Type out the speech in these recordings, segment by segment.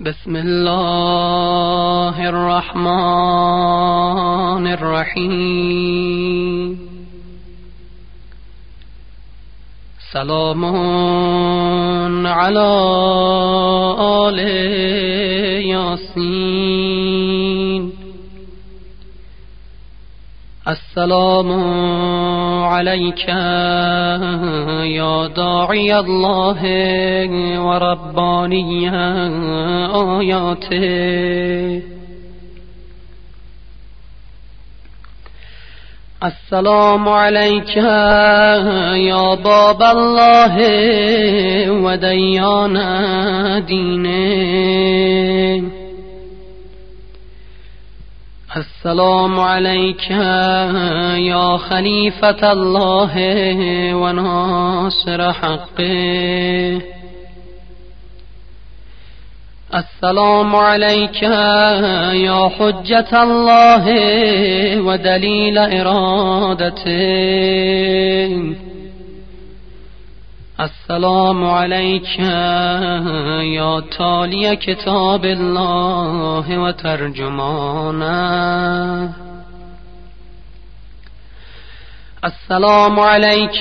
بسم الله الرحمن الرحيم. سلام على آل ياسين. السلام عليك يا داعي الله ورباني آياته. السلام عليك يا باب الله وديان دينه. السلام عليك يا خليفة الله وناصر حقه. السلام عليك يا حجة الله ودليل إرادته. السلام عليك يا تالي كتاب الله وترجمانه السلام عليك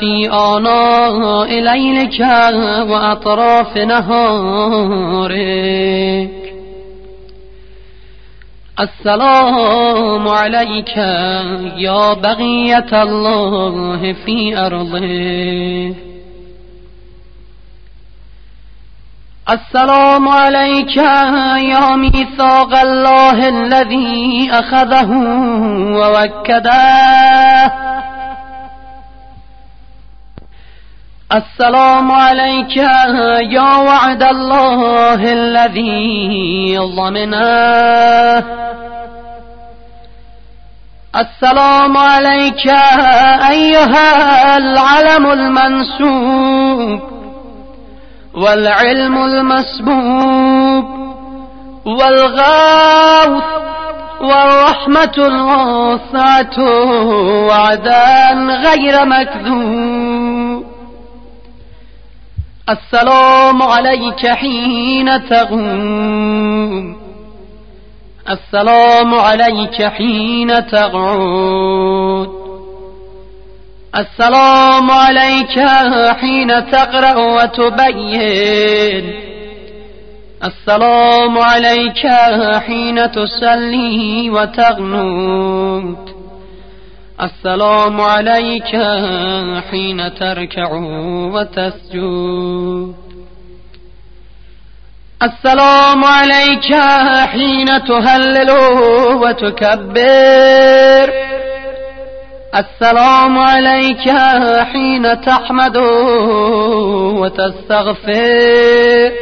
في آناء ليلك وأطراف نهارك. السلام عليك يا بغية الله في أرضه. السلام عليك يا ميثاق الله الذي أخذه ووكده. السلام عليك يا وعد الله الذي ضمناه السلام عليك أيها العلم المنسوب والعلم المسبوب والغوث والرحمة الواسعة وعدا غير مكذوب. السلام عليك حين تغوم السلام عليك حين تقعد. السلام عليك حين تقرأ وتبين. السلام عليك حين تسلي وتغنوت السلام عليك حين تركع وتسجد. السلام عليك حين تهلل وتكبر. السلام عليك حين تحمد وتستغفر.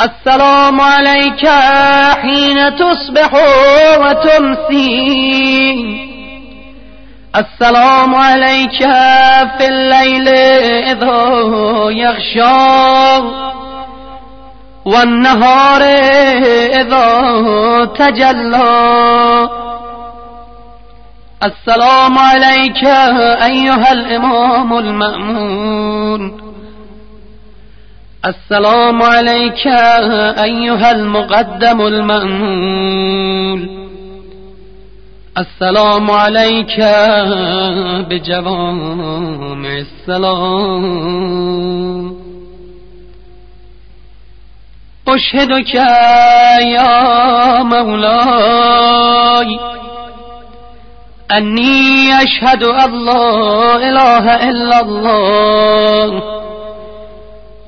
السلام عليك حين تصبح وتمسي. السلام عليك في الليل إذا يغشى والنهار إذا تجلى. السلام عليك أيها الإمام المأمون. السلام عليك أيها المقدم المأمون السلام علیک به جوام السلام. اشهدك یا مولای انی اشهد الله اله الا الله.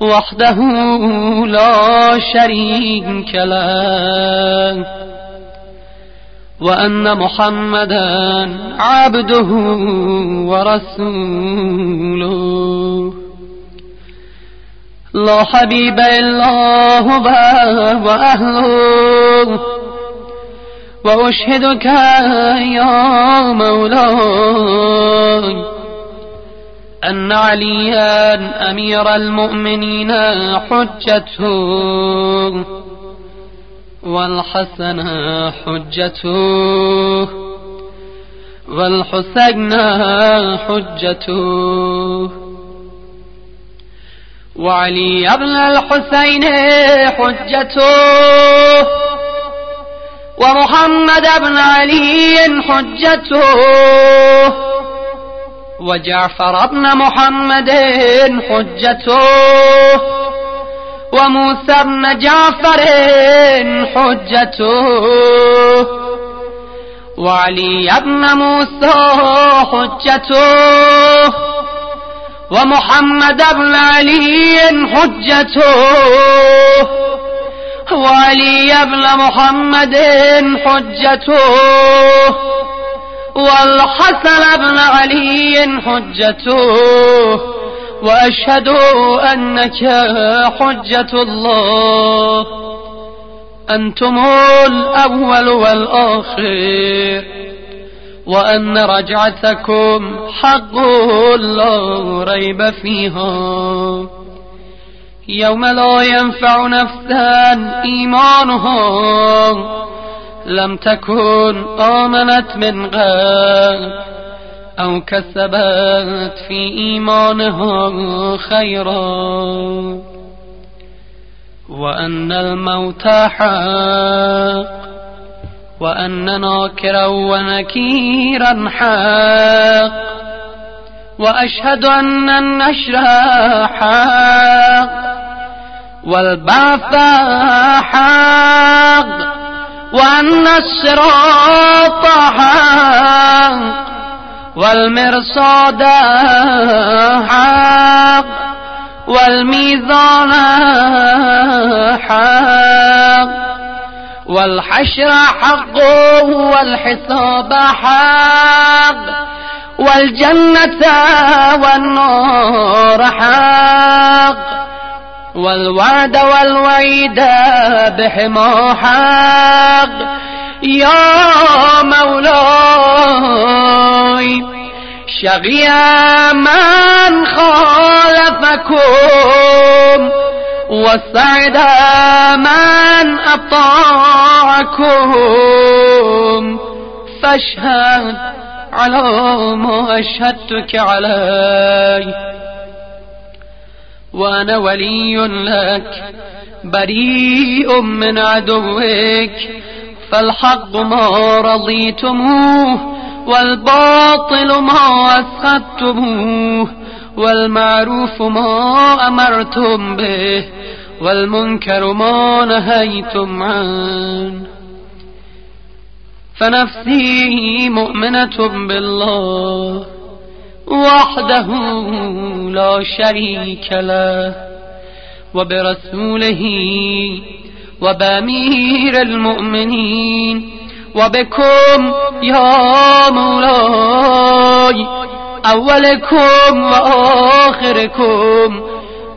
وحده لا شریک له. وأن محمدا عبده ورسوله. لا حبيب إلا هو وأهله. وأشهدك يا مولاي أن عليا أمير المؤمنين حجته. والحسن حجته والحسين حجته. وعلي ابن الحسين حجته ومحمد بن علي حجته. وجعفر بن محمد حجته. وموسى بن جعفر حجته. وعلي بن موسى حجته. ومحمد بن علي حجته. وعلي بن محمد حجته. والحسن بن علي حجته. وأشهد أنك حجة الله. أنتم الأول والآخر وأن رجعتكم حق لا ريب فيها. يوم لا ينفع نفسا إيمانها لم تكن آمنت من قبل. أو كسبت في إيمانها خيرا. وأن الموت حق وأن ناكرا ونكيرا حق. وأشهد أن النشر حق والبعث حق وأن الصراط حق. والمرصاد حق والميزان حق والحشر حق والحساب حق والجنة والنور حق والوعد والوعيد بحما حق يا مولاي شقي من خالفكم وسعد من أطاعكم. فاشهد على ما أشهدتك علي وأنا ولي لك بريء من عدوك. فالحق ما رضيتموه والباطل ما أسخدتموه والمعروف ما أمرتم به والمنكر ما نهيتم عنه فنفسي مؤمنة بالله وحده لا شريك له وبرسوله وبأمير المؤمنين وبكم يا مولاي أولكم وآخركم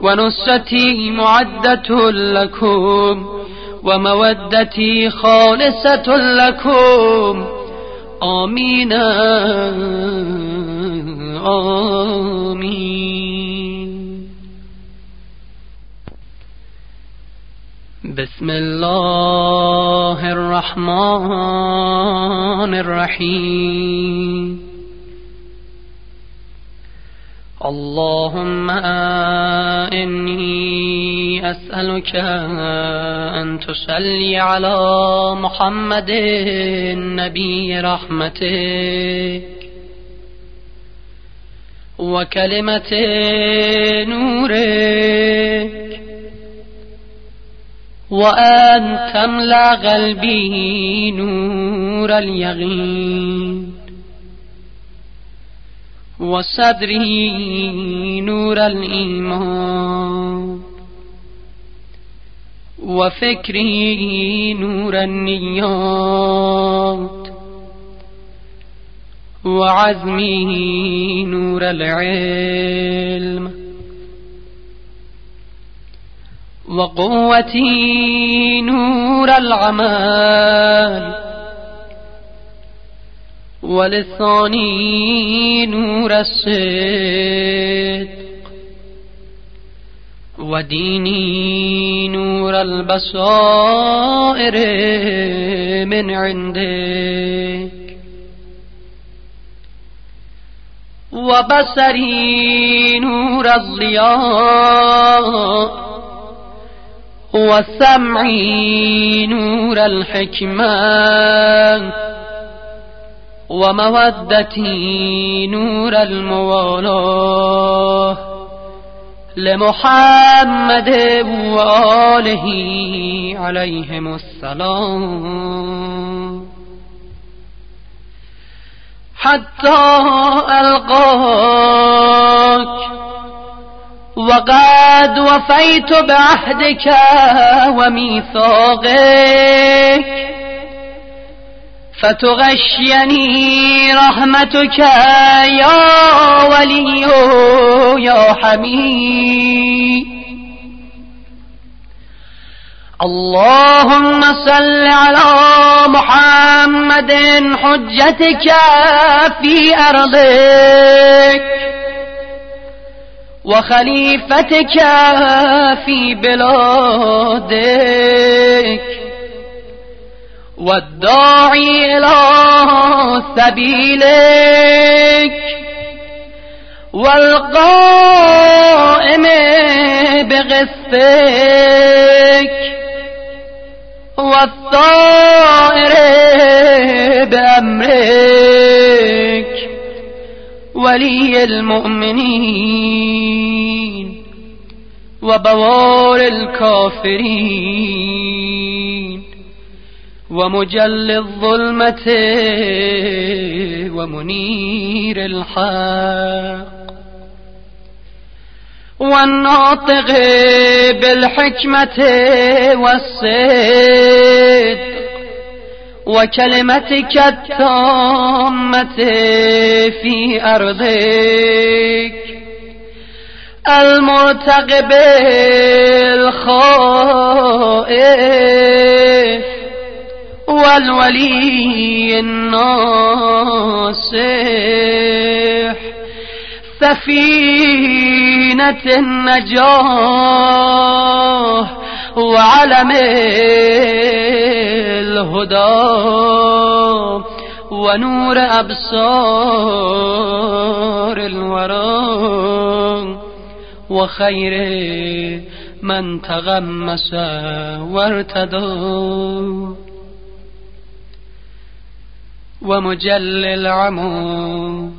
ونصرتي معدة لكم ومودتي خالصة لكم. آمين. آمين. بسم الله الرحمن الرحيم. اللهم إني أسألك أن تصلي على محمد نبي رحمتك. وكلمة نورك وأن تملأ قلبي نور اليقين. وصدري نور الإيمان. وفكري نور النيات. وعزمي نور العلم. وقوتي نور العمل ولساني نور الصدق وديني نور البصائر من عندك وبصري نور الضياء وسمعي نور الحكمة ومودتي نور الموالاه لمحمد وآله عليهم السلام. حتى ألقاك وقد وفيت بعهدك وميثاقك فتغشيني رحمتك يا ولي يا حميد. اللهم صل على محمد حجتك في أرضك. وخليفتك في بلادك. والداعي إلى سبيلك. والقائم بغثك والطائر بأمرك. ولي المؤمنين وبوار الكافرين ومجل الظلمة ومنير الحق والناطق بالحكمة والصدق وكلمتك التامة في أرضك. المرتقب الخائف والولي الناصح. سفينة النجاة وعلم الهدى ونور أبصار الورى وخير من تغمس وارتدى ومجل العمود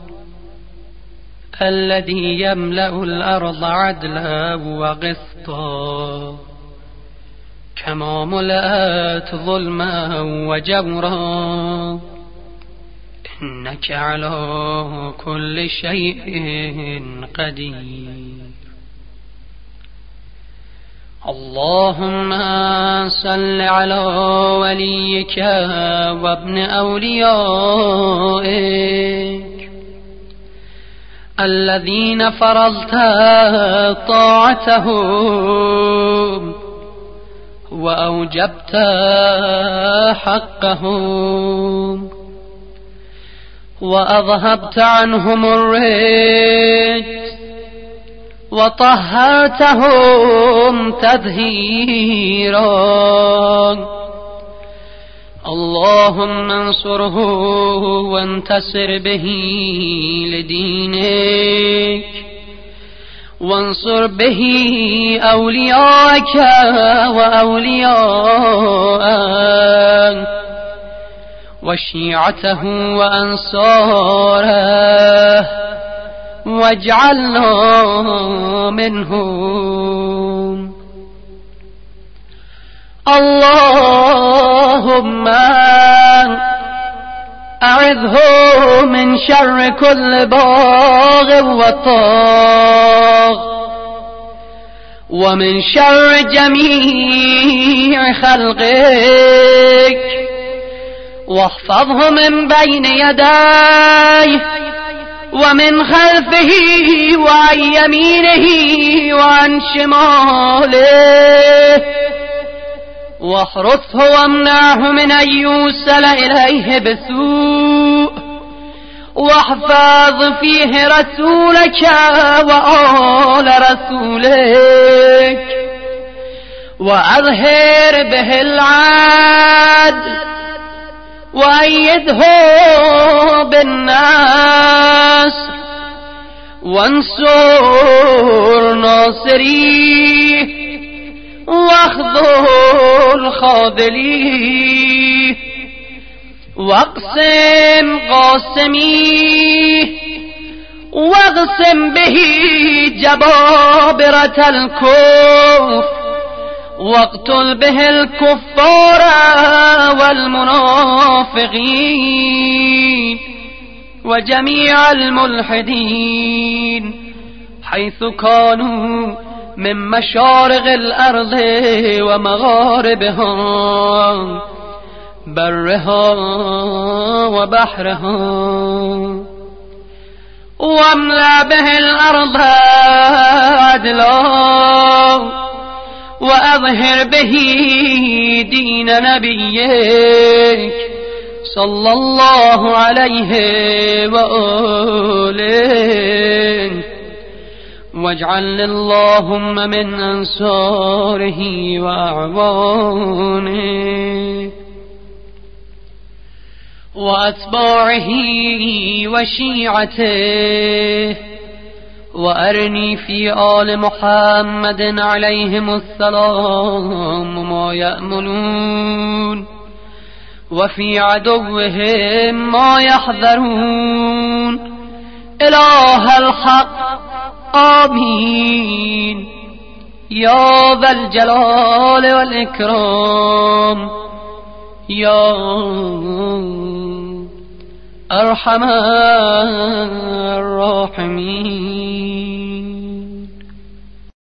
الذي يملأ الأرض عدلا وقسطا كما ملأت ظلما وجورا. إنك على كل شيء قدير. اللهم صل على وليك وابن أوليائك. الذين فرضت طاعتهم. وأوجبت حقهم وأذهبت عنهم الرجس وطهرتهم تذهيرا اللهم انصره وانتصر به لدينك. وانصر به أولياءك وأولياءك وشيعته وأنصاره واجعلنا منهم. اللهم أعذه من شر كل باغ وطاغ. ومن شر جميع خلقك. واحفظه من بين يديه ومن خلفه وعن يمينه وعن شماله. واحرسه وامنعه من أن يوصل إليه بسوء واحفظ فيه رسولك وآل رسولك وأظهر به العدل وأيده بالناس وانصر ناصري واخذل خاذلي. واقسم قاسمي. واقسم به جبابرة الكفر. واقتل به الكفار والمنافقين. وجميع الملحدين. حيث كانوا من مشارق الأرض ومغاربها برها وبحرها واملأ به الأرض عدلا وأظهر به دين نبيك صلى الله عليه وآله. واجعل اللهم من أنصاره وأعوانه وأتباعه وشيعته وأرني في آل محمد عليهم السلام ما يأملون وفي عدوهم ما يحذرون إله الحق آمين. يا ذا الجلال والإكرام. يا أرحم الراحمين.